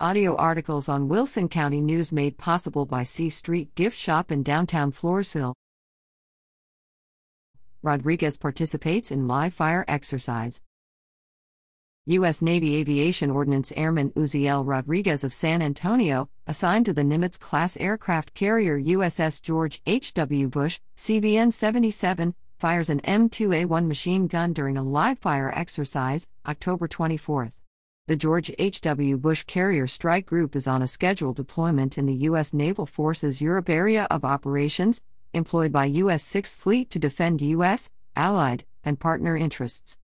Audio articles on Wilson County News made possible by C Street Gift Shop in downtown Floresville. Rodriguez participates in live fire exercise. U.S. Navy Aviation Ordnance Airman Uziel Rodriguez of San Antonio, assigned to the Nimitz class aircraft carrier USS George H.W. Bush, CVN 77, fires an M2A1 machine gun during a live fire exercise, October 24. The George H.W. Bush Carrier Strike Group is on a scheduled deployment in the U.S. Naval Forces Europe Area of Operations, employed by U.S. Sixth Fleet to defend U.S., Allied, and partner interests.